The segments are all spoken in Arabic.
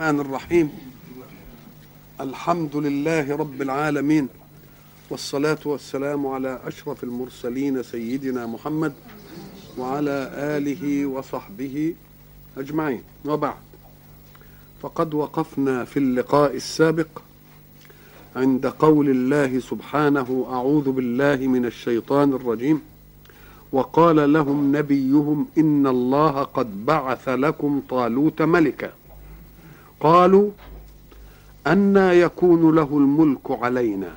الرحمن الرحيم. الحمد لله رب العالمين. والصلاة والسلام على أشرف المرسلين سيدنا محمد وعلى آله وصحبه أجمعين. وبعد. فقد وقفنا في اللقاء السابق عند قول الله سبحانه أعوذ بالله من الشيطان الرجيم. وقال لهم نبيهم إن الله قد بعث لكم طالوت ملكا. قالوا أنا يكون له الملك علينا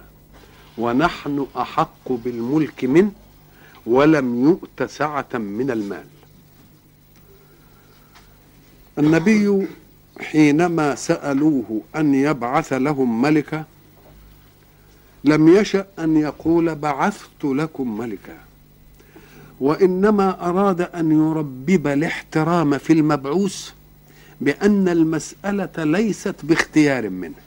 ونحن أحق بالملك منه ولم يؤت سعة من المال. النبي حينما سألوه أن يبعث لهم ملكا لم يشأ أن يقول بعثت لكم ملكا وإنما أراد أن يربب الاحترام في المبعوث بأن المسألة ليست باختيار منه.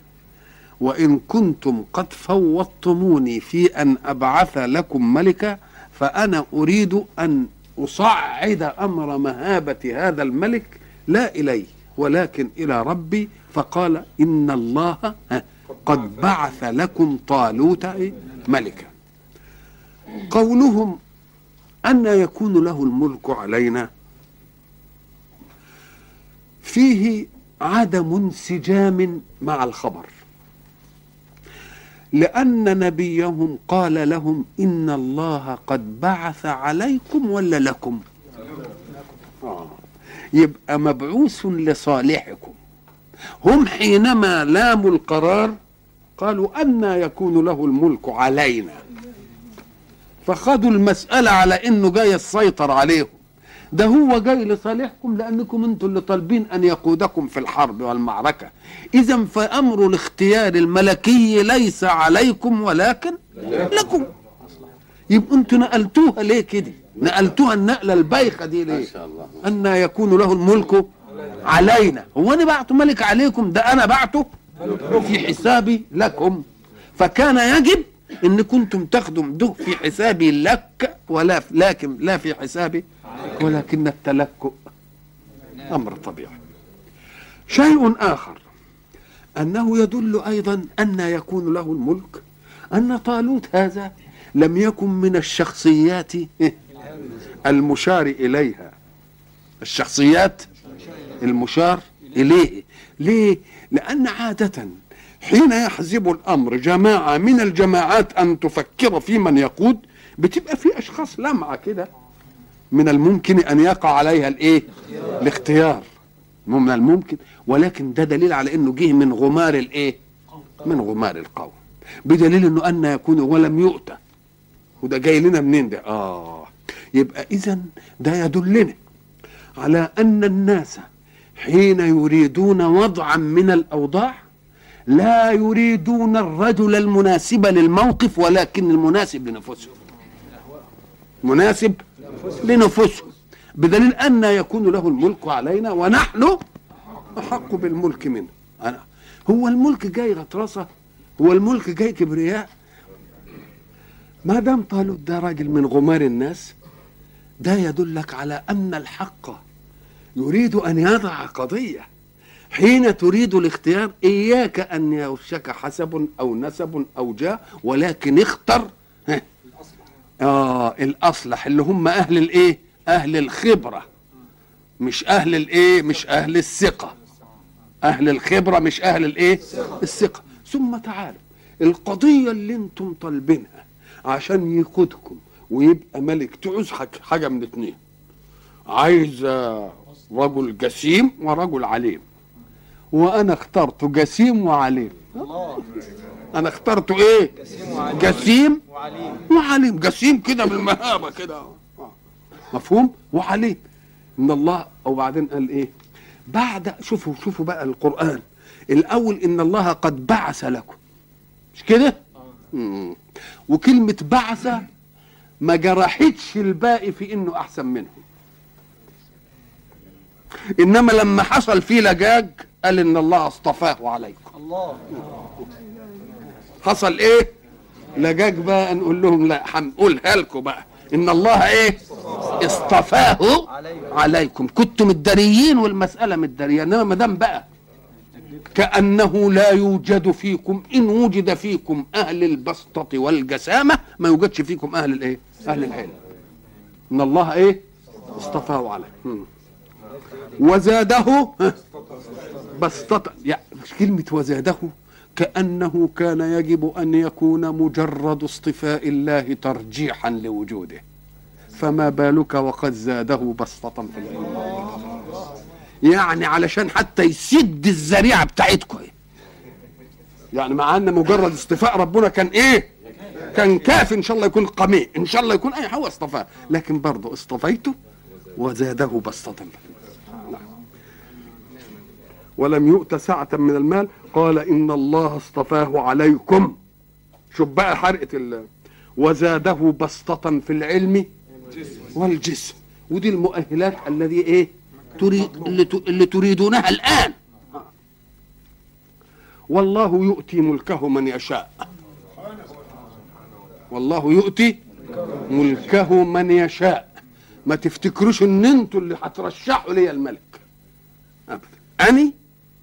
وإن كنتم قد فوضتموني في أن أبعث لكم ملكا فأنا أريد أن أصعد أمر مهابة هذا الملك لا إلي ولكن إلى ربي. فقال إن الله قد بعث لكم طالوت ملكا. قولهم أن يكون له الملك علينا فيه عدم انسجام مع الخبر. لأن نبيهم قال لهم إن الله قد بعث عليكم ولا لكم. آه. يبقى مبعوث لصالحكم. هم حينما لاموا القرار قالوا أن يكون له الملك علينا. فخدوا المسألة على إنه جاي يسيطر عليهم. ده هو جاي لصالحكم لأنكم أنتم اللي طالبين أن يقودكم في الحرب والمعركة. إذا فأمر الاختيار الملكي ليس عليكم ولكن لكم. يبقى أنتم نقلتوها ليه كده؟ نقلتوها النقلة البايخة دي ليه؟ أن يكون له الملك علينا. هو أنا بعته ملك عليكم؟ ده أنا بعته في حسابي لكم. فكان يجب إن كنتم تاخدوا ده في حسابي لك ولا لكن لا في حسابي ولكن التلكؤ أمر طبيعي. شيء آخر أنه يدل أيضا أن يكون له الملك أن طالوت هذا لم يكن من الشخصيات المشار إليها. الشخصيات المشار إليه. ليه؟ لأن عادة حين يحزب الأمر جماعة من الجماعات أن تفكر في من يقود بتبقى في أشخاص لمعه كده. من الممكن أن يقع عليها الإيه؟ الاختيار. من الممكن ولكن ده دليل على إنه جه من غمار الإيه؟ من غمار القوم. بدليل إنه أن يكون ولم يؤتى. وده جاي لنا منين ده؟ آه. يبقى اذا ده يدلنا على أن الناس حين يريدون وضعا من الأوضاع لا يريدون الرجل المناسب للموقف ولكن المناسب لنفسهم. مناسب لنفسهم بدليل أن يكون له الملك علينا ونحن أحق بالملك منه. أنا هو الملك جاي غطرسة هو الملك جاي كبرياء ما دام طالوت ده راجل من غمار الناس ده يدلك على أن الحق يريد أن يضع قضية. حين تريد الاختيار إياك أن يوشك حسب أو نسب أو جاه ولكن اختر. آه الأصلح اللي هم أهل الإيه؟ أهل الخبرة. مش أهل الإيه؟ مش أهل الثقة. أهل الخبرة مش أهل الإيه؟ الثقة. ثم تعالوا القضية اللي أنتم طالبينها عشان يقودكم ويبقى ملك تعوز حاجة من اتنين. عايز رجل جسيم ورجل عليم. وأنا اخترت جسيم وعليم. أنا اخترت إيه؟ جسيم وعليم. وعليم جسيم كده بالمهابه كده. مفهوم؟ وعليم. إن الله وبعدين قال إيه؟ بعد شوفوا شوفوا بقى القرآن. الأول إن الله قد بعث لكم. مش كده؟ وكلمة بعث ما جرحتش الباقي في إنه أحسن منهم إنما لما حصل فيه لجاج قال إن الله اصطفاه عليكم. الله. حصل إيه؟ لجاج بقى نقول لهم لا هنقولها لكم بقى. إن الله إيه؟ اصطفاه عليكم. كنتم الداريين والمسألة متدارية. إنما ما دام بقى كأنه لا يوجد فيكم إن وجد فيكم أهل البسطة والجسامة ما يوجدش فيكم أهل الإيه؟ أهل العلم. إن الله إيه؟ اصطفاه عليه مم. وزاده؟ ها، بسطة. يعني مش كلمة وزاده. كأنه كان يجب أن يكون مجرد اصطفاء الله ترجيحا لوجوده. فما بالك وقد زاده بسطة في العلم. يعني علشان حتى يسد الذريعة بتاعتكم يعني مع أن مجرد اصطفاء ربنا كان إيه؟ كان كاف إن شاء الله يكون قميء إن شاء الله يكون أي هو اصطفاه لكن برضه اصطفيته وزاده بسطة. نعم. ولم يؤت سعة من المال قال إن الله اصطفاه عليكم. شوف بقى حرقة ال وزاده بسطة في العلم والجسم. ودي المؤهلات الذي إيه؟ تريد اللي تريدونها الآن. والله يؤتي ملكه من يشاء. والله يؤتي ملكه من يشاء. ما تفتكروش إن أنتوا اللي هترشحوا لي الملك؟ ابدا. أني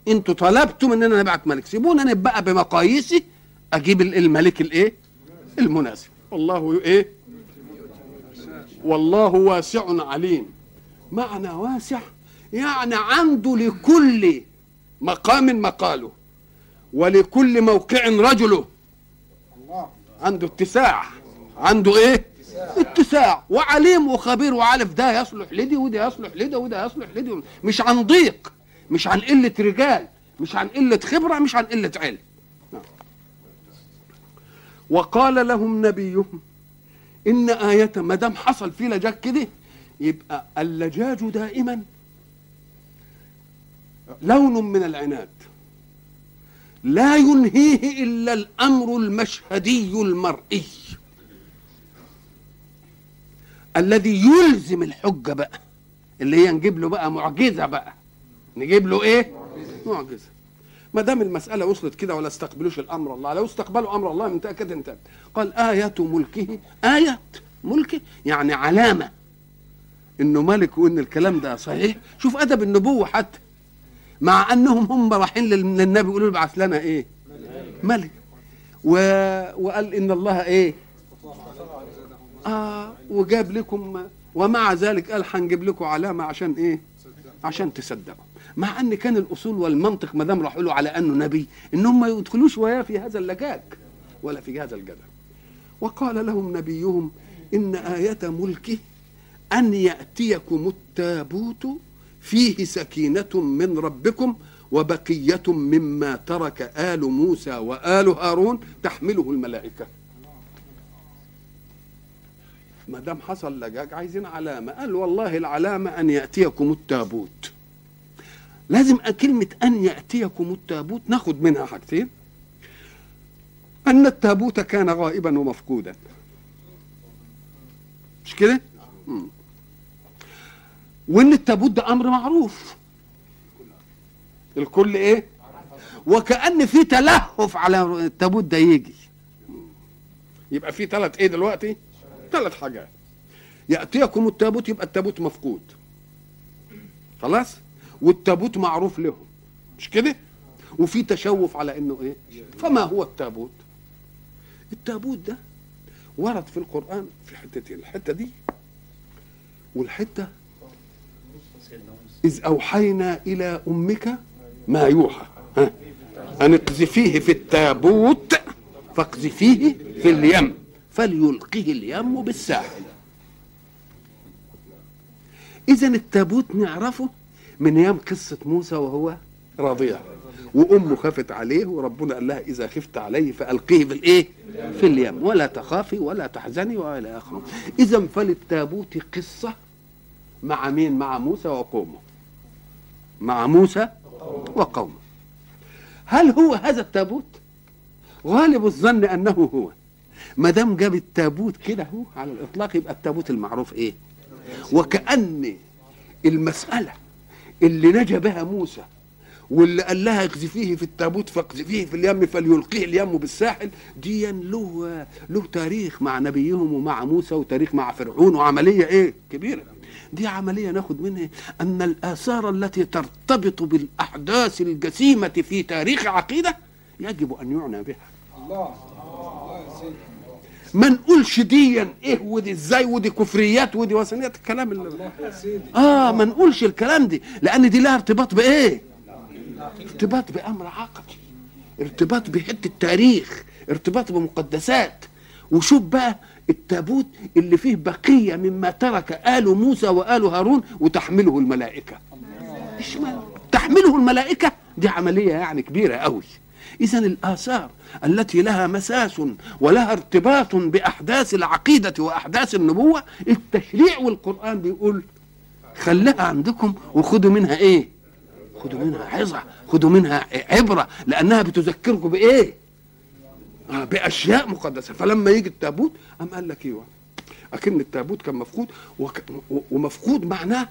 أنتوا طلبتم ان أنا ابعت ملك. سيبوني أنا بقى بمقاييسي. أجيب ال- الملك الايه؟ المناسب. والله إيه؟ والله واسع عليم. معنى واسع يعني عنده لكل مقام مقاله ولكل موقع رجله. عنده اتساع. عنده إيه؟ اتساع. وعليم وخبير وعارف ده يصلح لدي وده يصلح لده وده يصلح لدي. مش عن ضيق. مش عن قلة رجال مش عن قلة خبرة مش عن قلة علم. نعم. وقال لهم نبيهم إن آية ما دام حصل فيه لجاج كده يبقى اللجاج دائما لون من العناد. لا ينهيه إلا الأمر المشهدي المرئي. الذي يلزم الحجة بقى اللي هي نجيب له بقى معجزة بقى. نجيب له إيه؟ معجزة. ما دام المسألة وصلت كده ولا استقبلوش الأمر الله. لو استقبلوا أمر الله من تأكد انتهت قال آية ملكه آية ملكه يعني علامة إنه ملك وإن الكلام ده صحيح. شوف أدب النبوة حتى. مع أنهم هم رايحين لل- للنبي يقولوا له ابعث لنا إيه؟ ملك. و... وقال إن الله إيه؟ آه وجاب لكم ومع ذلك قال هنجيب لكم علامة عشان إيه؟ عشان تصدقوا. مع أن كان الأصول والمنطق ما دام راحوا له على أنه نبي إنهم ما يدخلوش وياه في هذا اللجاج ولا في هذا الجدل. وقال لهم نبيهم إن آية ملكه أن يأتيكم التابوت فيه سكينة من ربكم وبقية مما ترك آل موسى وآل هارون تحمله الملائكة. ما دام حصل لجاج عايزين علامة. قال والله العلامة أن يأتيكم التابوت. لازم كلمة أن يأتيكم التابوت ناخد منها حاجتين أن التابوت كان غائبا ومفقودا مش كده؟ وإن التابوت ده أمر معروف الكل إيه؟ وكأن في تلهف على التابوت ده يجي يبقى في ثلاث إيه دلوقتي؟ ثلاث حاجات يأتيكم التابوت يبقى التابوت مفقود خلاص؟ والتابوت معروف لهم. مش كده؟ وفي تشوف على إنه إيه؟ فما هو التابوت؟ التابوت ده ورد في القرآن في حتتين الحتة دي. والحتة إذ أوحينا إلى أمك ما يوحى. ها؟ أن اقذفيه في التابوت فاقذفيه في اليم فليلقه اليم بالساحل. اذا التابوت نعرفه من أيام قصة موسى وهو رضيع. وأمه خافت عليه وربنا قال لها إذا خفت عليه فألقيه في الإيه؟ في اليم. ولا تخافي ولا تحزني وإلى آخره. إذا فللتابوت قصة مع مين؟ مع موسى وقومه. مع موسى وقومه. هل هو هذا التابوت؟ غالب الظن أنه هو. ما دام جاب التابوت كده هو على الإطلاق يبقى التابوت المعروف إيه؟ وكأن المسألة اللي نجا بها موسى واللي قال لها اقذفيه في التابوت فاقذفيه في اليم فليلقيه اليم بالساحل دي له له تاريخ مع نبيهم ومع موسى وتاريخ مع فرعون وعملية إيه؟ كبيرة. دي عملية ناخد منها أن الآثار التي ترتبط بالأحداث الجسيمة في تاريخ عقيدة يجب أن يعنى بها. الله. ما نقولش ديا إيه ودي إزاي ودي كفريات ودي وثنيات الكلام اللي آه ما نقولش الكلام دي لأن دي لها ارتباط بإيه؟ ارتباط بأمر عقدي ارتباط بحتة تاريخ ارتباط بمقدسات. وشوف بقى التابوت اللي فيه بقية مما ترك آل موسى وآل هارون وتحمله الملائكة. اشمعنى تحمله الملائكة؟ دي عملية يعني كبيرة قوي اذا الآثار التي لها مساس ولها ارتباط بأحداث العقيدة وأحداث النبوة التشريع والقرآن بيقول خليها عندكم وخدوا منها إيه؟ خدوا منها عظه خدوا منها عبرة لأنها بتذكركم بإيه؟ آه بأشياء مقدسة. فلما يجي التابوت قام قال لك أيوه أكن التابوت كان مفقود. ومفقود معناه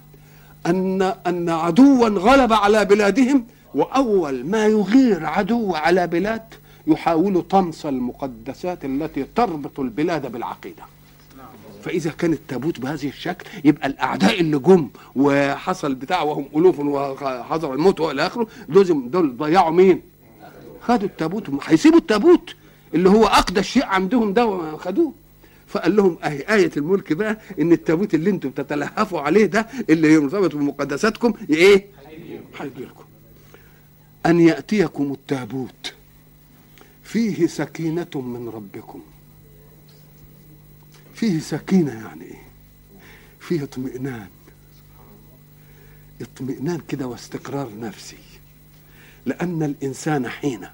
ان أن عدوا غلب على بلادهم وأول ما يغير عدو على بلاد يحاول طمس المقدسات التي تربط البلاد بالعقيدة فإذا كان التابوت بهذه الشكل يبقى الأعداء اللي جم وحصل بتاع وهم ألوف وحضر الموت وإلى آخره دول دول ضيعوا مين؟ خدوا التابوت هيسيبوا التابوت اللي هو اقدس شيء عندهم ده خدوه فقال لهم أهي آية الملك بقى إن التابوت اللي أنتم بتتلهفوا عليه ده اللي مرتبط بمقدساتكم إيه؟ هيجي لكم أن يأتيكم التابوت فيه سكينة من ربكم فيه سكينة يعني إيه؟ فيه اطمئنان اطمئنان كده واستقرار نفسي لأن الإنسان حين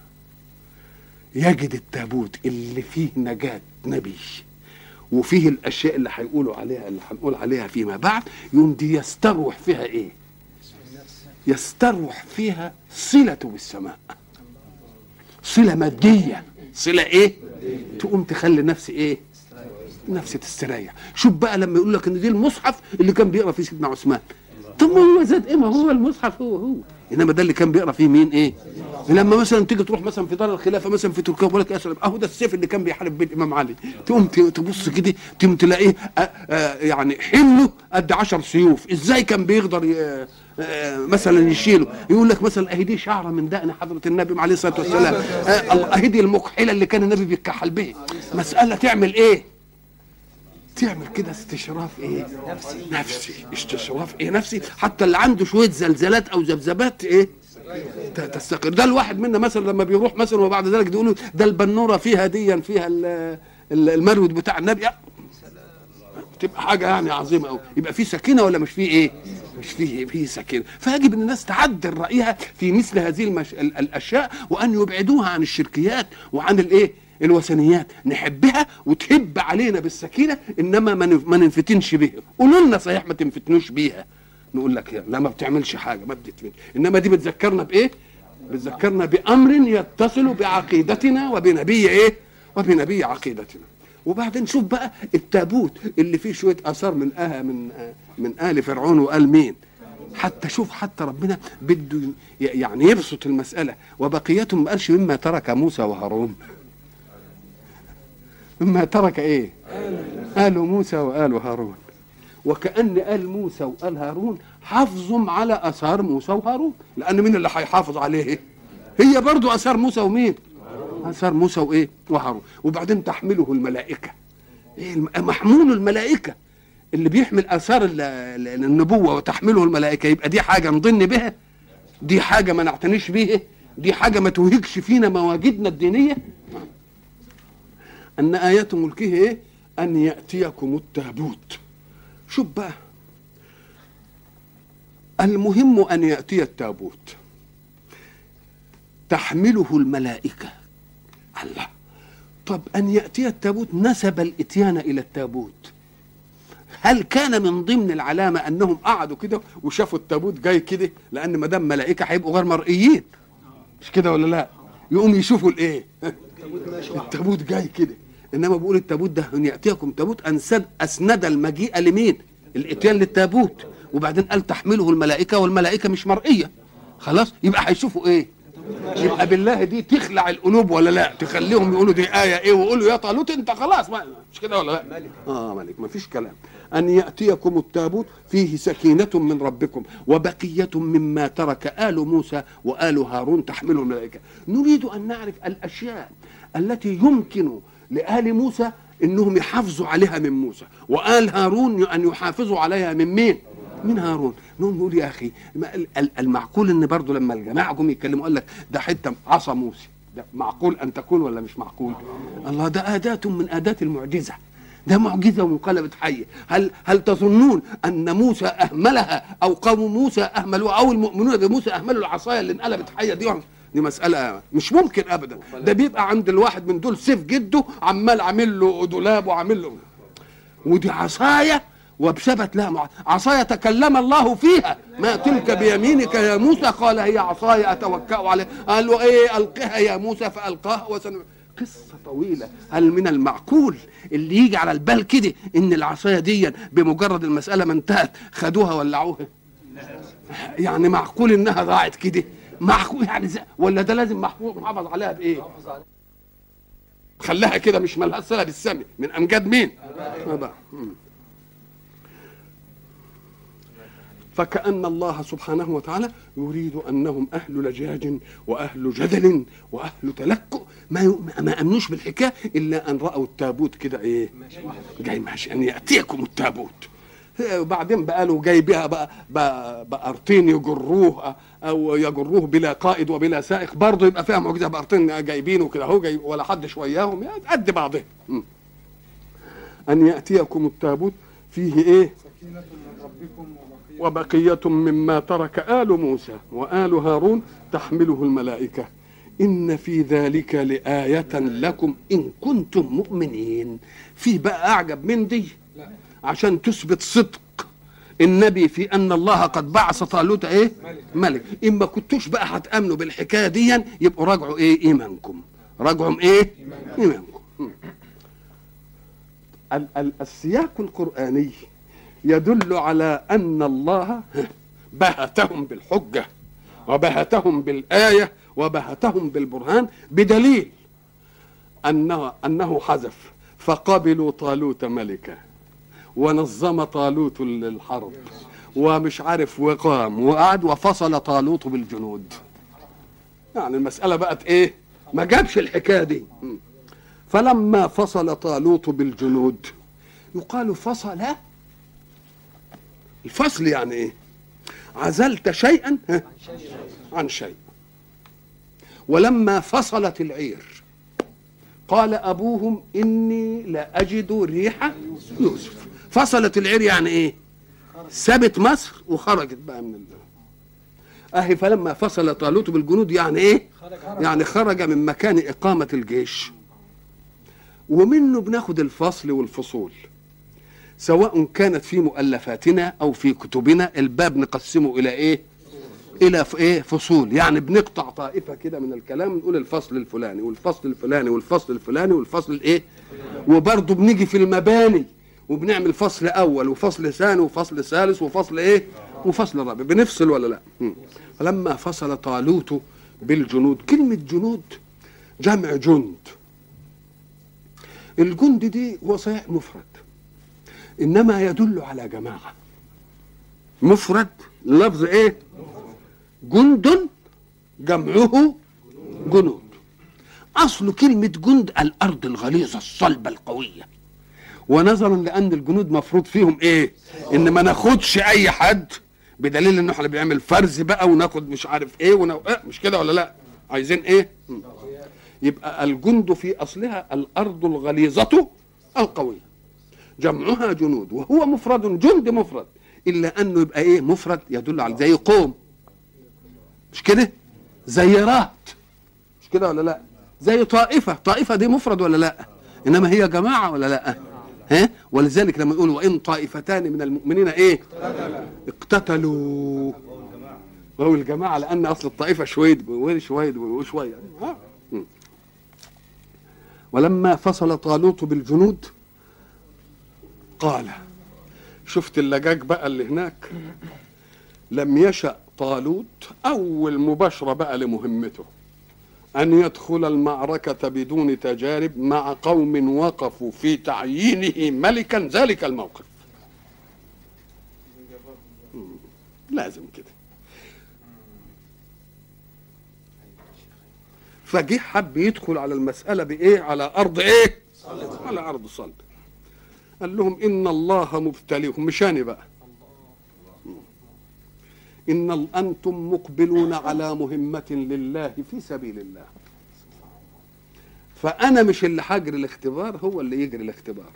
يجد التابوت اللي فيه نجاة نبي وفيه الأشياء اللي هيقولوا عليها اللي هنقول عليها فيما بعد يوم دي يستروح فيها إيه؟ يستروح فيها صلته بالسماء. صلة مادية. صلة إيه؟ تقوم تخلي نفسي إيه؟ نفسي تستريح شوف بقى لما يقول لك إن دي المصحف اللي كان بيقرأ فيه سيدنا عثمان. طب ما هو زاد إيه؟ ما هو المصحف هو هو. إنما ده اللي كان بيقرأ فيه مين؟ إيه؟ لما مثلا تيجي تروح مثلا في دار الخلافة مثلا في تركيا بيقول لك أهو ده السيف اللي كان بيحارب بيه الإمام علي. تقوم تبص كده تقوم تلاقيه يعني حمله قد 10 سيوف. إزاي كان بيقدر مثلا يشيله؟ يقول لك مثلا اهي دي شعرة من دقن حضرة النبي عليه الصلاة والسلام. اهي دي المكحلة اللي كان النبي بيكحل به مسألة تعمل إيه؟ تعمل كده استشراف إيه؟ نفسي. نفسي استشراف إيه؟ نفسي. حتى اللي عنده شوية زلزلات أو ذبذبات إيه؟ تستقر. ده الواحد منا مثلا لما بيروح مثلا وبعد ذلك يقولوا ده البنورة فيها ديا فيها المرود بتاع النبي. تبقى حاجة يعني عظيمة قوي يبقى في سكينة ولا مش في إيه؟ مش فيه فيه سكينة. فيجب إن الناس تعدل رأيها في مثل هذه المش... الأشياء وأن يبعدوها عن الشركيات وعن الايه الوثنيات نحبها وتهب علينا بالسكينة إنما ما ننفتنش بها قولوا لنا صحيح ما تنفتنوش بيها. نقول لك لا ما بتعملش حاجة ما بتتفتن. إنما دي بتذكرنا بإيه؟ بتذكرنا بأمر يتصل بعقيدتنا وبنبي إيه؟ وبنبي عقيدتنا. وبعدين شوف بقى التابوت اللي فيه شوية آثار من آه من آه من آل فرعون وقال مين. حتى شوف حتى ربنا بده يعني يبسط المسألة. وبقيته ما قالش مما ترك موسى وهارون. مما ترك إيه؟ آل موسى وآل هارون. وكأن آل موسى وآل هارون حافظهم على آثار موسى وهارون. لأن مين اللي هيحافظ عليه؟ هي برضو آثار موسى ومين؟ آثار موسى وإيه؟ وهارون. وبعدين تحمله الملائكة. إيه محمول الملائكة. اللي بيحمل آثار النبوة وتحمله الملائكة. يبقى دي حاجة نظن بها دي حاجة ما نعتنيش بيها. دي حاجة ما توهجش فينا مواجدنا الدينية. أن آيات ملكه إيه؟ أن يأتيكم التابوت. شوف بقى. المهم أن يأتي التابوت. تحمله الملائكة. الله. طب أن يأتي التابوت نسب الإتيان إلى التابوت. هل كان من ضمن العلامة أنهم قعدوا كده وشافوا التابوت جاي كده؟ لأن ما دام ملائكة هيبقوا غير مرئيين. مش كده ولا لا؟ يقوم يشوفوا الإيه؟ التابوت جاي كده. إنما بيقول التابوت ده إن يأتيكم تابوت انسد اسند المجيء لمين؟ الإتيان للتابوت. وبعدين قال تحمله الملائكة والملائكة مش مرئية. خلاص؟ يبقى هيشوفوا إيه؟ يبقى بالله دي تخلع القلوب ولا لا؟ تخليهم يقولوا دي آية إيه ويقولوا يا طالوت أنت خلاص. ما مش كده ولا لا؟ آه ملك ما فيش كلام. أن يأتيكم التابوت فيه سكينة من ربكم وبقية مما ترك آل موسى وآل هارون تحمله الملائكة. نريد أن نعرف الأشياء التي يمكن لآل موسى إنهم يحافظوا عليها من موسى. وآل هارون أن يحافظوا عليها من مين؟ من هارون. نقوم نقول يا ال- المعقول إن برضو لما الجماعة جم يتكلموا قال لك ده حتة عصا موسى. ده معقول أن تكون ولا مش معقول؟ الله ده آداة من آداة المعجزة. ده معجزة وانقلبت حية. هل هل تظنون أن موسى أهملها أو قوم موسى أهملوها أو المؤمنون بموسى أهملوا العصايه اللي انقلبت حية دي؟ دي مسألة مش ممكن أبدا. ده بيبقى عند الواحد من دول سيف جده عمال عامل له دولاب وعامل له. ودي عصاية وبسبت لها مع... عصاية تكلم الله فيها. ما تلك بيمينك يا موسى؟ قال هي عصاية أتوكأ عليها. قال له إيه؟ ألقها يا موسى. فألقاها وسن... قصة طويلة. هل من المعقول اللي يجي على البال كده إن العصاية دي بمجرد المسألة ما انتهت خدوها ولعوها؟ يعني معقول إنها ضاعت كده؟ معقول يعني زي... ولا ده لازم محفوظ محافظ عليها بإيه؟ خلاها كده مش مالها صلة بالسمي من أمجاد مين؟ مم. فكأن الله سبحانه وتعالى يريد أنهم أهل لجاج وأهل جدل وأهل تلكؤ ما. ما أمنوش بالحكاية إلا أن رأوا التابوت كده إيه؟ جاي ماشي أن يأتيكم التابوت. وبعدين بقى له جاي بها بقى بقى يجروه أو يجروه بلا قائد وبلا سائق برضه يبقى فيها معجزة بقرتين جايبينه كده أهو جاي ولا حدش وياهم يعني قد بعضهم. أن يأتيكم التابوت فيه إيه؟ سكينة من ربكم وبقية مما ترك آل موسى وآل هارون تحمله الملائكة. إن في ذلك لآية لكم إن كنتم مؤمنين. في بقى أعجب من دي؟ عشان تثبت صدق. النبي في أن الله قد بعث طالوت إيه؟ ملك. ملك إما كنتوش بقى هتأمنوا بالحكاية دي يبقوا راجعوا إيه؟ إيمانكم. راجعوا إيمانكم. م. ال- ال- السياق القرآني يدل على أن الله بهتهم بالحجة وبهتهم بالآية وبهتهم بالبرهان بدليل أنه, أنه حذف فقبلوا طالوت ملكا. ونظم طالوت الحرب. ومش عارف وقام وقعد وفصل طالوت بالجنود. يعني المسألة بقت إيه؟ ما جابش الحكاية دي. فلما فصل طالوت بالجنود يقال فصل؟ الفصل يعني إيه؟ عزلت شيئا؟ عن شيء. ولما فصلت العير قال أبوهم إني لا اجد ريح يوسف. فصلت العير يعني إيه؟ سابت مصر وخرجت بقى من الله أهي فلما فصل طالوت بالجنود يعني إيه؟ يعني خرج من مكان إقامة الجيش. ومنه بناخد الفصل والفصول سواء كانت في مؤلفاتنا أو في كتبنا الباب نقسمه إلى إيه؟ إلى إيه؟ فصول. يعني بنقطع طائفة كده من الكلام نقول الفصل الفلاني والفصل الفلاني والفصل الفلاني والفصل الايه وبرضه بنيجي في المباني. وبنعمل فصل أول وفصل ثاني وفصل ثالث وفصل إيه؟ وفصل رابع بنفصل ولا لا. فلما فصل طالوت بالجنود كلمة جنود جمع جند. الجند دي هو صحيح مفرد إنما يدل على جماعة. مفرد لفظ إيه؟ جند جمعه جنود. أصل كلمة جند الأرض الغليظة الصلبة القوية. ونظرا لأن الجنود مفروض فيهم إيه؟ إن ما ناخدش أي حد بدليل ان إحنا بنعمل فرز بقى وناخد مش عارف إيه ونو... إيه مش كده ولا لأ؟ عايزين إيه. يبقى الجند في أصلها الأرض الغليظة القوية. جمعها جنود وهو مفرد جند مفرد. إلا أنه يبقى إيه؟ مفرد يدل على زي قوم. مش كده؟ زي رهط. مش كده ولا لأ؟ زي طائفة. طائفة دي مفرد ولا لأ؟ إنما هي جماعة ولا لأ؟ ها؟ ولذلك لما نقول وإن طائفتان من المؤمنين إيه؟ اقتتلوا. وهو الجماعة لأن أصل الطائفة شويد وشويد وشوية. ها؟ م. ولما فصل طالوت بالجنود قال شفت اللجاج بقى اللي هناك؟ لم يشأ طالوت أول مباشرة بقى لمهمته. أن يدخل المعركة بدون تجارب مع قوم وقفوا في تعيينه ملكا. ذلك الموقف. لازم كده. فجه حب يدخل على المسألة بإيه؟ على أرض إيه؟ على أرض صلب. قال لهم إن الله مبتليكم مش أنا بقى. إن أنتم مقبلون على مهمة لله في سبيل الله. فأنا مش اللي هجري الاختبار هو اللي يجري الاختبار.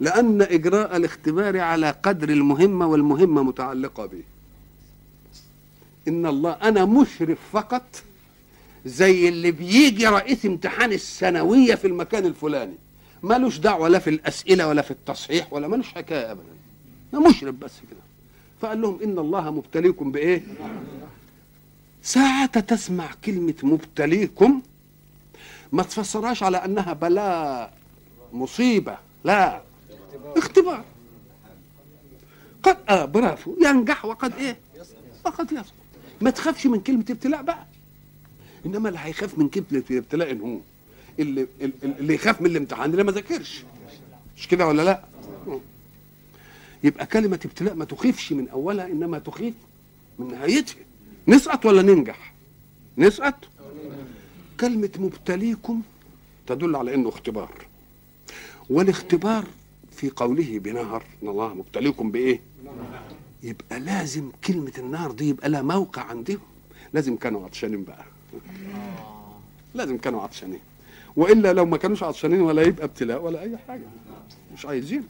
لأن إجراء الاختبار على قدر المهمة والمهمة متعلقة به. إن الله أنا مشرف فقط زي اللي بيجي رئيس امتحان الثانوية في المكان الفلاني. مالوش دعوة لا في الأسئلة ولا في التصحيح ولا مالوش حكاية أبدا. أنا مشرف بس كده. فقال لهم إن الله مبتليكم بإيه؟ ساعة تسمع كلمة مبتليكم ما تفسرهاش على أنها بلاء مصيبة لا اختبار. قد آه برافو ينجح وقد إيه؟ وقد يسقط ما تخافش من كلمة ابتلاء بقى. إنما اللي هيخاف من كلمة الابتلاء إن هو اللي اللي يخاف من الامتحان اللي ما ذاكرش. مش كده ولا لا؟ يبقى كلمة ابتلاء ما تخيفش من أولها إنما تخيف من نهايتها. نسقط ولا ننجح؟ نسقط. كلمة مبتليكم تدل على إنه اختبار. والاختبار في قوله بنهر إن الله مبتليكم بإيه؟ يبقى لازم كلمة النار دي يبقى لها موقع عندهم. لازم كانوا عطشانين بقى. لازم كانوا عطشانين. وإلا لو ما كانوش عطشانين ولا يبقى ابتلاء ولا أي حاجة. مش عايزين.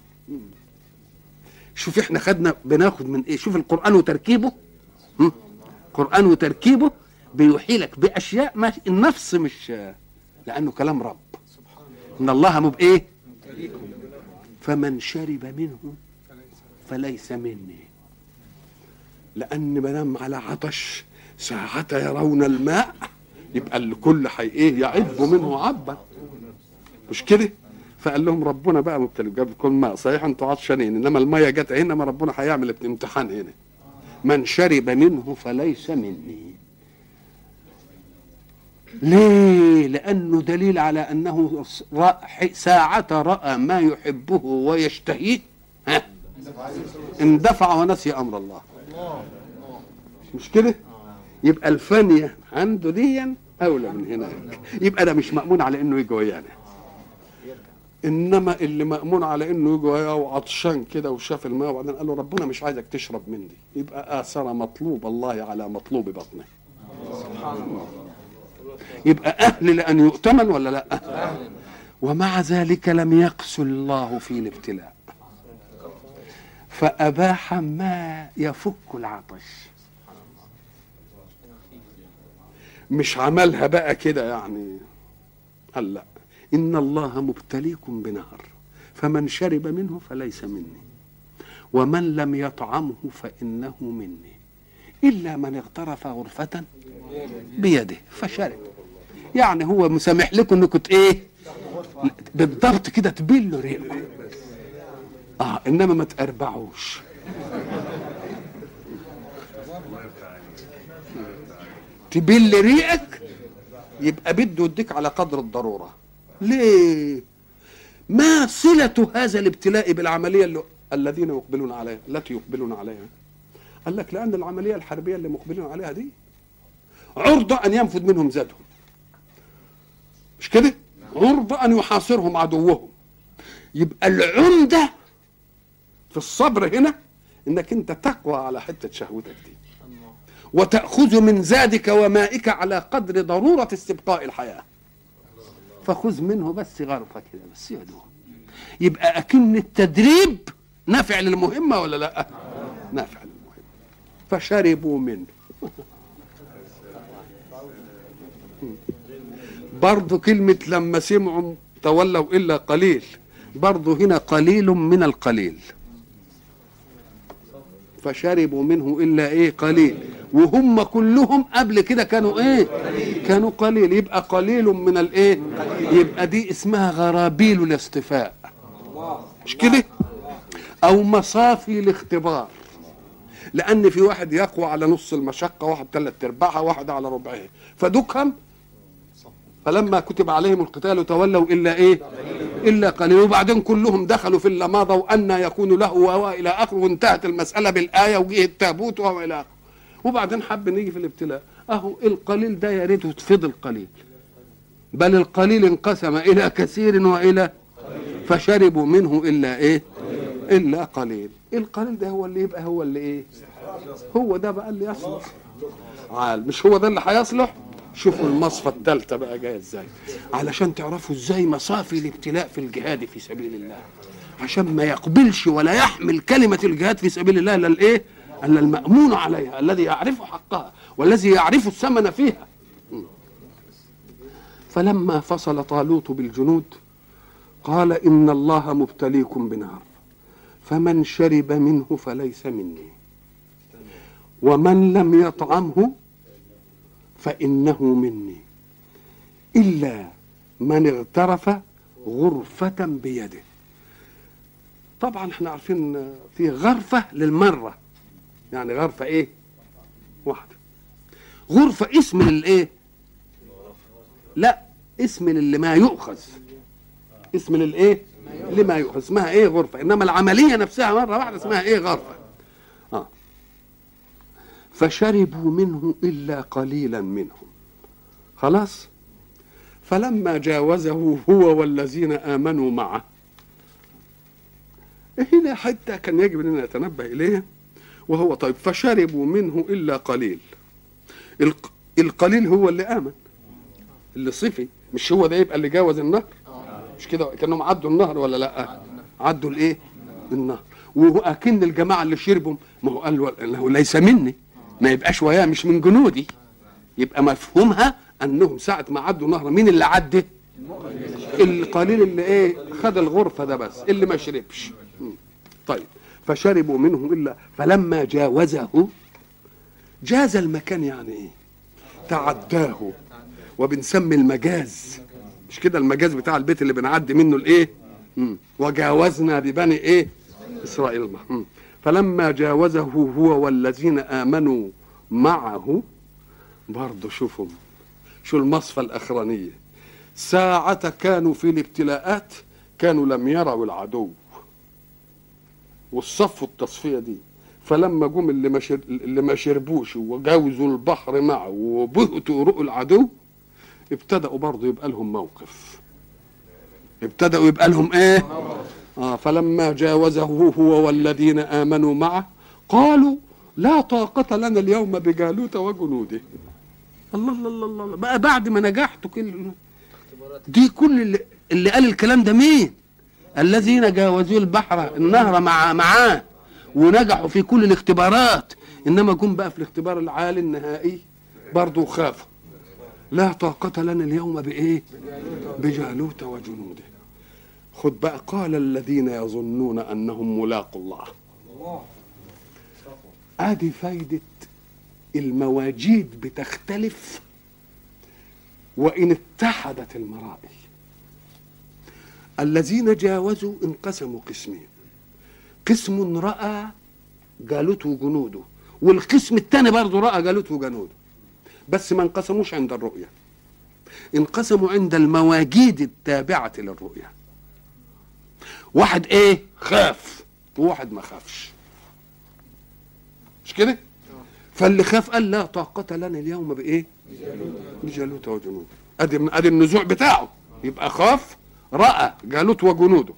شوف إحنا خدنا بناخد من إيه؟ شوف القرآن وتركيبه. القران وتركيبه بيوحي بأشياء ما النفس مش لأنه كلام رب. إن الله مب إيه؟ فمن شرب منه فليس مني. لأن ما على عطش ساعة يرون الماء يبقى الكل حي إيه؟ يعب منه عبا مش كده؟ فقال لهم ربنا بقى مبتلي. جاب لكم ماء صحيح أنتوا عطشانين إنما المية جت هنا ما ربنا هيعمل امتحان هنا. من شرب منه فليس مني. ليه؟ لأنه دليل على أنه ساعة رأى ما يحبه ويشتهيه. ها؟ اندفع ونسي أمر الله. مش كده يبقى الفانية عنده ديا أولى من هناك. يبقى ده مش مأمون على إنه يجي ويانا. إنما اللي مأمون على إنه يجي وعطشان كده وشاف الماء وبعدين قال له ربنا مش عايزك تشرب من دي. يبقى آثر مطلوب الله على مطلوب بطنه يبقى أهل لأن يؤتمن ولا لأ؟ ومع ذلك لم يقسو الله في الابتلاء. فأباح ما يفك العطش. مش عملها بقى كده يعني. قال لأ. إن الله مبتليكم بنهر فمن شرب منه فليس مني ومن لم يطعمه فإنه مني إلا من اغترف غرفة بيده فشرب. يعني هو مسامح لكم إنكم إيه؟ بالضبط كده تبلوا ريقه آه إنما ما تقربعوش تبل ريقك يبقى بده يديك على قدر الضرورة. ليه؟ ما صلة هذا الابتلاء بالعملية اللي الذين يقبلون عليها التي يقبلون عليها؟ قال لك لأن العملية الحربية اللي مقبلون عليها دي عرضة أن ينفذ منهم زادهم مش كده؟ عرضة أن يحاصرهم عدوهم. يبقى العمدة في الصبر هنا إنك أنت تقوى على حتة شهوتك دي. وتأخذ من زادك ومائك على قدر ضرورة استبقاء الحياة. فخذ منه بس غرفة كده بس يا دوب يبقى أكن التدريب نافع للمهمة ولا لأ؟ نافع للمهمة. فشربوا منه. برضو كلمة لما سمعوا تولوا إلا قليل. برضو هنا قليل من القليل. فشربوا منه إلا إيه؟ قليل. وهم كلهم قبل كده كانوا إيه؟ كانوا قليل. يبقى قليل من الإيه؟ يبقى دي اسمها غرابيل الاصطفاء مش كده؟ أو مصافي الاختبار. لأن في واحد يقوى على نص المشقة واحد ثلاث أرباعها واحد على ربعها. فدكهم فلما كتب عليهم القتال تولوا إلا إيه؟ إلا قليل. وبعدين كلهم دخلوا في اللماضه وان يكون له وهو إلى آخره. وانتهت المسألة بالآية وجه التابوت وهو إلى آخره. وبعدين حب نيجي في الابتلاء. أهو القليل ده يا ريته فضل قليل بل القليل انقسم إلى كثير وإلى فشربوا منه إلا إيه؟ إلا قليل. القليل ده هو اللي يبقى هو اللي إيه؟ هو ده بقى اللي يصلح. عال مش هو ده اللي هيصلح؟ شوفوا المصفى الثالثه بقى جاية إزاي. علشان تعرفوا إزاي مصافي الابتلاء في الجهاد في سبيل الله. عشان ما يقبلش ولا يحمل كلمة الجهاد في سبيل الله إلا الإيه؟ إلا المأمون عليها الذي يعرف حقها والذي يعرف الثمن فيها. فلما فصل طالوت بالجنود قال إن الله مبتليكم بنار فمن شرب منه فليس مني ومن لم يطعمه فإنه مني. إلا من اغترف غرفة بيده. طبعا إحنا عارفين في غرفة للمرة. يعني غرفة إيه؟ واحدة. غرفة اسم للإيه؟ لا اسم للي ما يؤخذ. اسم للإيه؟ لما يؤخذ. اسمها إيه غرفة؟ إنما العملية نفسها مرة واحدة اسمها إيه غرفة؟ آه فشربوا منه إلا قليلا منهم. خلاص؟ فلما جاوزه هو والذين آمنوا معه. هنا حتى كان يجب اننا نتنبه اليها وهو طيب فشربوا منه إلا قليل. الق- القليل هو اللي آمن. اللي صفي مش هو ده يبقى اللي جاوز النهر؟ مش كده؟ كأنهم عدوا النهر ولا لأ؟ عدوا الإيه؟ النهر. واكن الجماعة اللي شربوا ما هو قال له ليس مني. ما يبقاش وياه مش من جنودي. يبقى مفهومها أنهم ساعة ما عدوا نهر مين اللي عدى؟ القليل اللي إيه خد الغرفة ده بس اللي ما شربش. طيب فشربوا منه إلا فلما جاوزه جاز المكان يعني إيه؟ تعداه وبنسمي المجاز. مش كده المجاز بتاع البيت اللي بنعدي منه الإيه. وجاوزنا ببني إيه؟ إسرائيل. فلما جاوزه هو والذين آمنوا معه برضه شوفوا شو المصفى الأخرانية. ساعة كانوا في الابتلاءات كانوا لم يروا العدو. والصفوا التصفية دي. فلما جم اللي ما. اللي ما شربوش وجاوزوا البحر معه وبهتوا رؤوا العدو ابتدأوا برضه يبقى لهم موقف. ابتدأوا يبقى لهم إيه؟ آه فلما جاوزه هو والذين آمنوا معه قالوا لا طاقة لنا اليوم بجالوت وجنوده. الله الله الله الله بقى بعد ما نجحتوا كل دي كل اللي, اللي قال الكلام ده مين؟ الذين جاوزوا البحر النهر مع معاه ونجحوا في كل الاختبارات. إنما جم بقى في الاختبار العالي النهائي برضه خافوا. لا طاقة لنا اليوم بإيه؟ بجالوت وجنوده. خد بقى قال الذين يظنون أنهم ملاقوا الله. آدي فايدة المواجيد بتختلف وإن اتحدت المرائي. الذين جاوزوا انقسموا قسمين. قسم رأى جالوت وجنوده والقسم الثاني برضه رأى جالوت وجنوده بس ما انقسموش عند الرؤية. انقسموا عند المواجيد التابعة للرؤية. واحد إيه؟ خاف. وواحد ما خافش. مش كده؟ فاللي خاف قال لا طاقة لنا اليوم بإيه؟ بجالوت وجنوده. أدي أدي النزوع بتاعه. يبقى خاف رأى جالوت وجنوده.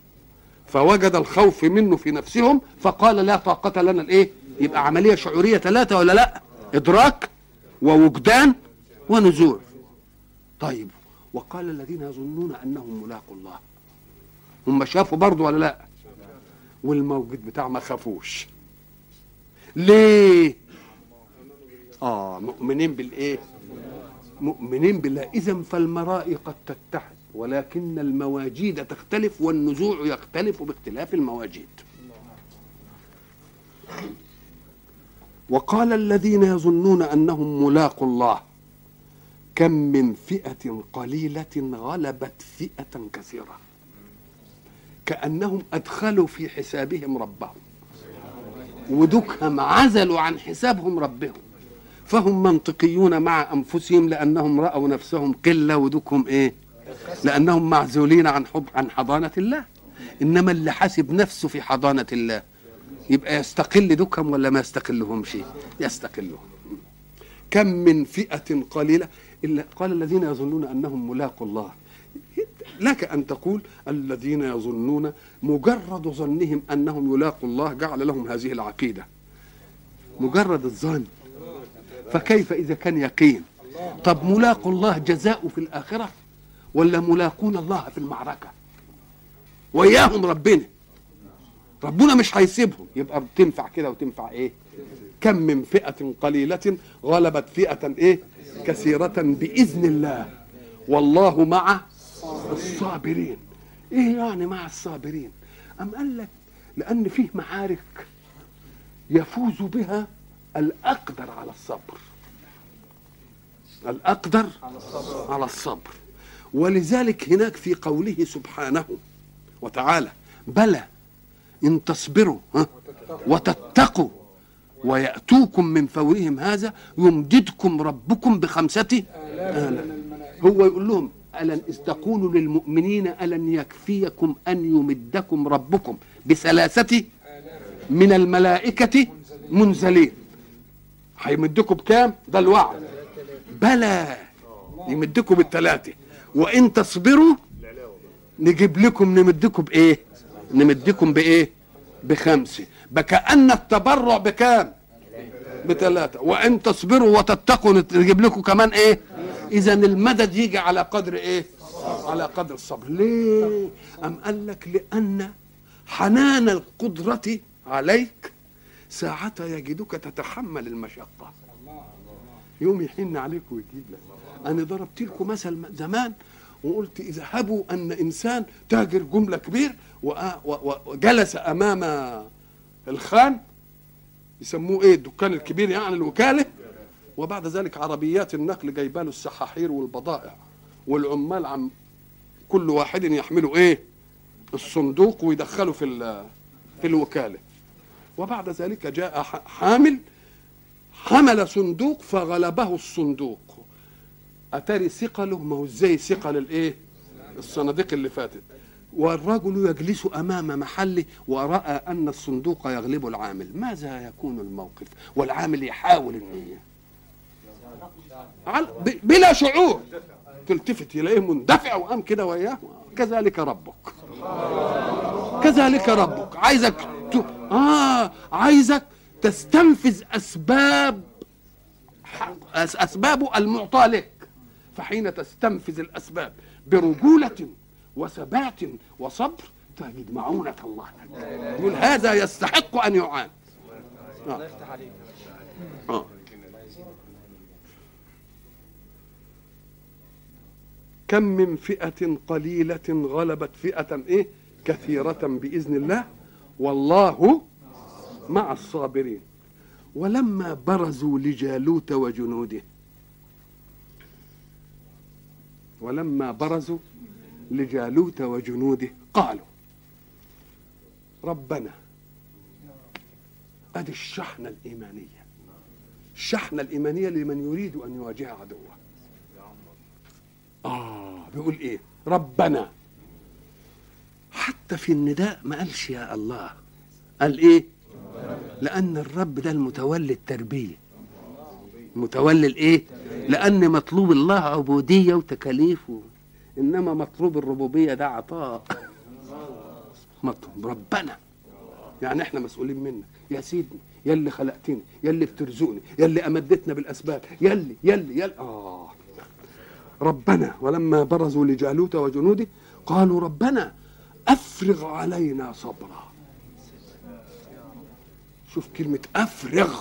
فوجد الخوف منه في نفسهم فقال لا طاقة لنا الإيه؟ يبقى عملية شعورية ثلاثة ولا لا؟ إدراك ووجدان ونزوع. طيب وقال الذين يظنون أنهم ملاقوا الله. هم شافوا برضه ولا لا؟ والموجود بتاع ما خافوش. ليه؟ آه مؤمنين بالإيه؟ مؤمنين بالله. إذا فالمرائي قد تتحد ولكن المواجيد تختلف والنزوع يختلف باختلاف المواجيد. وقال الذين يظنون أنهم ملاقوا الله كم من فئة قليلة غلبت فئة كثيرة. كأنهم أدخلوا في حسابهم ربهم. ودكهم عزلوا عن حسابهم ربهم. فهم منطقيون مع أنفسهم لأنهم رأوا نفسهم قلة ودكهم إيه؟ لأنهم معزولين عن حب عن حضانة الله. إنما اللي حاسب نفسه في حضانة الله يبقى يستقل دكهم ولا ما يستقلهمش يستقلهم. كم من فئة قليلة الا قال الذين يظنون أنهم ملاقوا الله. لك أن تقول الذين يظنون مجرد ظنهم أنهم يلاقوا الله جعل لهم هذه العقيدة. مجرد الظن. فكيف إذا كان يقين؟ طب ملاقوا الله جزاء في الآخرة ولا ملاقون الله في المعركة؟ وياهم ربنا. ربنا مش هيسيبهم. يبقى تنفع كده وتنفع إيه؟ كم من فئة قليلة غلبت فئة إيه؟ كثيرة بإذن الله. والله مع الصابرين. إيه يعني مع الصابرين؟ أم قال لك لأن فيه معارك يفوز بها الأقدر على الصبر. الأقدر على الصبر. ولذلك هناك في قوله سبحانه وتعالى بلى إن تصبروا ها وتتقوا ويأتوكم من فورهم هذا يمددكم ربكم بخمسة آلاف. هو يقول لهم ألن إذ تقولوا للمؤمنين ألن يكفيكم أن يمدكم ربكم بثلاثة من الملائكة منزلين هيمدكم بكام؟ ده الوعد بلى يمدكم بالثلاثة وإن تصبروا نجيب لكم نمدكم بإيه؟ نمدكم بإيه؟ بخمسة بكأن التبرع بكام؟ بثلاثة وإن تصبروا وتتقوا نجيب لكم كمان إيه؟ إذا المدد يجي على قدر إيه؟ على قدر الصبر. ليه؟ أم قال لك لأن حنان القدرة عليك ساعة يجدك تتحمل المشقة. يوم يحن عليك ويجيب لك. أنا ضربت لكم مثل زمان وقلت اذهبوا أن إنسان تاجر جملة كبير وجلس أمام الخان يسموه إيه؟ الدكان الكبير يعني الوكالة. وبعد ذلك عربيات النقل جايبه له السحاحير والبضائع والعمال عم كل واحد يحملوا إيه؟ الصندوق ويدخله في في الوكالة. وبعد ذلك جاء حامل حمل صندوق فغلبه الصندوق. أتاري ثقله ما هو إزاي ثقل الإيه؟ الصناديق اللي فاتت. والرجل يجلس أمام محله ورأى أن الصندوق يغلب العامل. ماذا يكون الموقف؟ والعامل يحاول ان بلا شعور. تلتفت إليه مندفع وقام كده وياه. كذلك ربك. كذلك ربك. عايزك ت... آه عايزك تستنفذ أسباب أسباب المعطى لك فحين تستنفذ الأسباب برجولة وثبات وصبر تجد معونة الله. يقول هذا يستحق أن يعان آه. آه. كم من فئة قليلة غلبت فئة إيه؟ كثيرة بإذن الله. والله مع الصابرين. ولما برزوا لجالوت وجنوده ولما برزوا لجالوت وجنوده قالوا ربنا ادي الشحنة الإيمانية. الشحنة الإيمانية لمن يريد أن يواجه عدوه. آه بيقول إيه؟ ربنا. حتى في النداء ما قالش يا الله. قال إيه؟ لأن الرب ده المتولي التربية. متولي الإيه؟ لأن مطلوب الله عبودية وتكاليف إنما مطلوب الربوبية ده عطاء. مطلوب ربنا. يعني إحنا مسؤولين منك. يا سيدني يا اللي خلقتني يا اللي بترزقني يا اللي أمدتنا بالأسباب يا اللي يا اللي يا اللي. آه. ربنا. ولما برزوا لجالوت وجنوده قالوا ربنا أفرغ علينا صبرا. شوف كلمة أفرغ.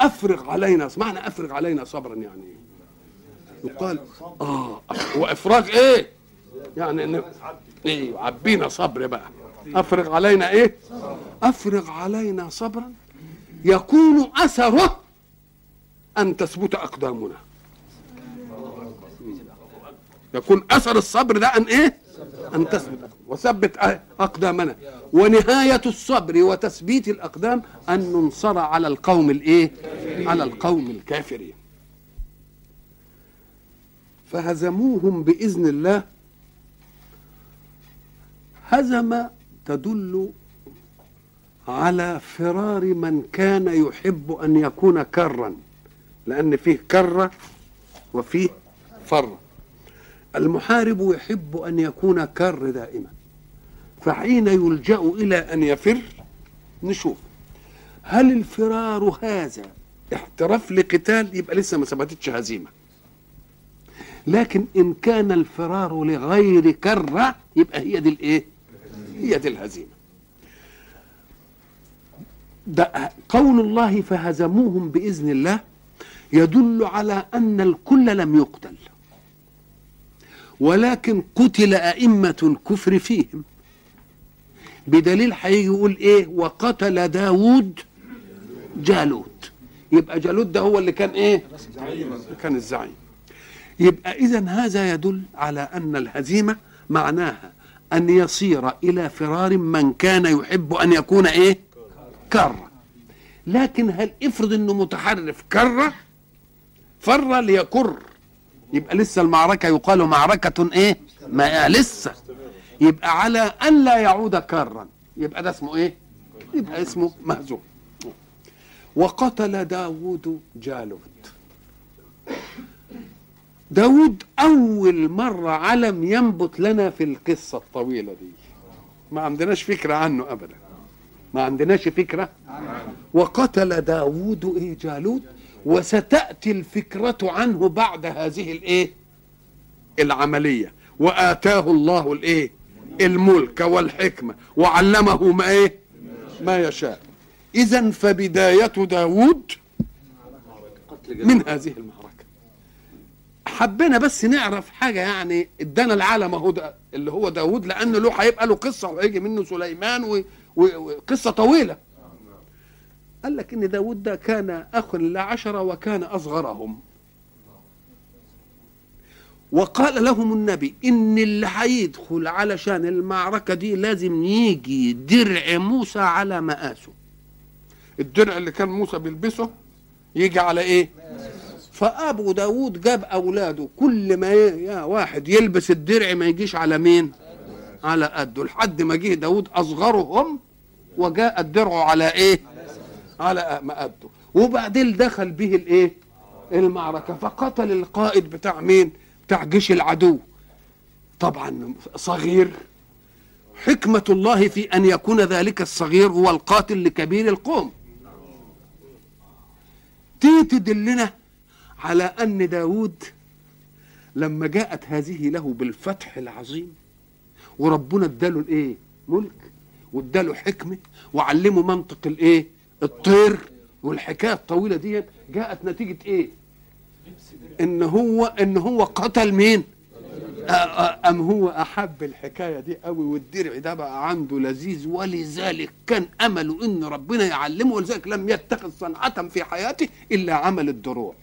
أفرغ علينا معنى أفرغ علينا صبرا يعني؟ يقال آه وإفراغ إيه؟ يعني ان إيه عبينا صبر بقى. أفرغ علينا إيه؟ أفرغ علينا صبرا. يكون أثره أن تثبت أقدامنا. يكون أثر الصبر ده أن إيه؟ أن تثبت وثبت أقدامنا. ونهاية الصبر وتثبيت الأقدام أن ننصر على القوم الإيه؟ على القوم الكافرين. فهزموهم بإذن الله. هزم تدل على فرار من كان يحب أن يكون كرا. لأن فيه كره وفيه فر. المحارب يحب أن يكون كر دائما. فحين يلجأ إلى أن يفر نشوف. هل الفرار هذا احتراف لقتال؟ يبقى لسه ما ثبتتش هزيمة. لكن إن كان الفرار لغير كرة يبقى هي دي الإيه؟ هي دي الهزيمة. ده قول الله فهزموهم بإذن الله يدل على أن الكل لم يقتل. ولكن قتل أئمة الكفر فيهم. بدليل هيجي يقول إيه؟ وقتل داود جالوت. يبقى جالوت ده هو اللي كان إيه؟ كان الزعيم. يبقى اذا هذا يدل على أن الهزيمة معناها أن يصير إلى فرار من كان يحب أن يكون إيه؟ كرة. لكن هل افرض إنه متحرف كرة؟ فر ليكر. يبقى لسه المعركة يقال معركة إيه؟ ما لسه. يبقى على أن لا يعود كرا يبقى ده اسمه إيه؟ يبقى اسمه مهزوم. وقتل داود جالوت. داود أول مرة علم ينبت لنا في القصة الطويلة دي. ما عندناش فكرة عنه أبدا. ما عندناش فكرة. وقتل داود إيه جالوت؟ وستأتي الفكرة عنه بعد هذه الإيه؟ العملية. وآتاه الله الإيه؟ الملك والحكمة. وعلمه ما إيه؟ ما يشاء. إذا فبداية داود من هذه المعركة. حبينا بس نعرف حاجة يعني ادانا العالم أهو اللي هو داود لأنه له هيبقى له قصة وهيجي منه سليمان وقصة طويلة. قال لك إن داود ده كان أخ لعشرة وكان أصغرهم. وقال لهم النبي إن اللي هيدخل علشان المعركة دي لازم يجي درع موسى على مقاسه الدرع اللي كان موسى بيلبسه يجي على إيه؟ فأبو داود جاب أولاده كل ما يا واحد يلبس الدرع ما يجيش على مين؟ على قده لحد ما جه داود أصغرهم وجاء الدرع على إيه؟ على مقده وبعدين دخل به الإيه؟ المعركة. فقتل القائد بتاع مين؟ بتاع جيش العدو. طبعا صغير. حكمة الله في أن يكون ذلك الصغير هو القاتل لكبير القوم. دي تدلنا على أن داود لما جاءت هذه له بالفتح العظيم وربنا اداله الإيه؟ ملك واداله حكمة وعلمه منطق الإيه؟ الطير والحكاية الطويلة دي جاءت نتيجة إيه؟ إن هو إن هو قتل مين؟ أم هو أحب الحكاية دي قوي والدرع ده بقى عنده لذيذ ولذلك كان أمله إن ربنا يعلمه ولذلك لم يتخذ صنعة في حياته إلا عمل الدروع.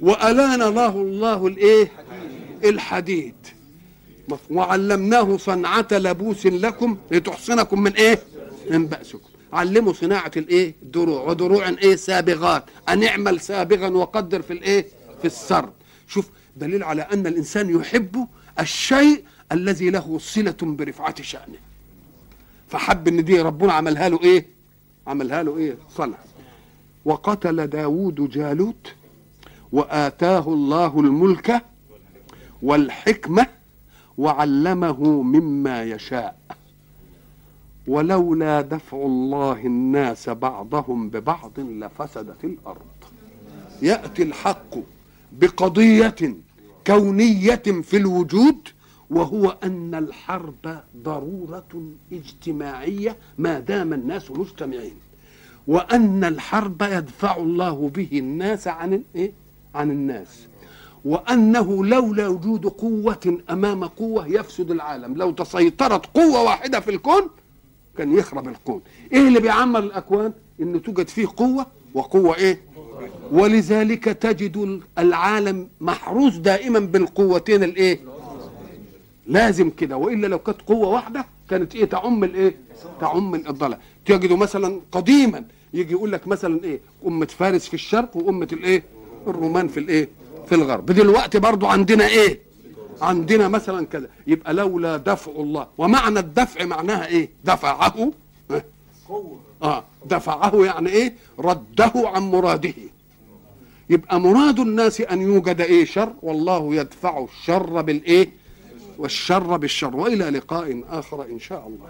وألان الله الله الإيه؟ الحديد. وعلمناه صنعة لبوس لكم لتحصنكم من إيه؟ من بأسكم علموا صناعة الإيه؟ دروع ودروع إيه؟ سابغات أن اعمل سابغا وقدر في الإيه؟ في السرد شوف دليل على أن الإنسان يحب الشيء الذي له صلة برفعة شأنه فحب إن دي ربنا عملها له إيه؟ عملها له إيه؟ صنع وقتل داود جالوت وآتاه الله الملك والحكمة وعلمه مما يشاء ولولا دفع الله الناس بعضهم ببعض لفسدت الأرض. يأتي الحق بقضية كونية في الوجود وهو أن الحرب ضرورة اجتماعية ما دام الناس مجتمعين. وأن الحرب يدفع الله به الناس عن إيه؟ عن الناس. وأنه لولا وجود قوة أمام قوة يفسد العالم. لو تسيطرت قوة واحدة في الكون كان يخرب الكون إيه اللي بيعمر الأكوان؟ إن توجد فيه قوة وقوة إيه؟ ولذلك تجد العالم محروس دائما بالقوتين الإيه؟ لازم كده. وإلا لو كانت قوة واحدة كانت إيه؟ تعم الإيه؟ تعم الضلال. تجدوا مثلا قديما يجي يقول لك مثلا إيه؟ أمة فارس في الشرق وأمة الإيه؟ الرومان في الإيه؟ في الغرب. دلوقتي برضو عندنا إيه؟ عندنا مثلا كذا يبقى لولا دفع الله. ومعنى الدفع معناها إيه؟ دفعه. آه دفعه يعني إيه؟ رده عن مراده. يبقى مراد الناس أن يوجد إيه؟ شر والله يدفع الشر بالإيه؟ والشر بالشر. وإلى لقاء آخر إن شاء الله.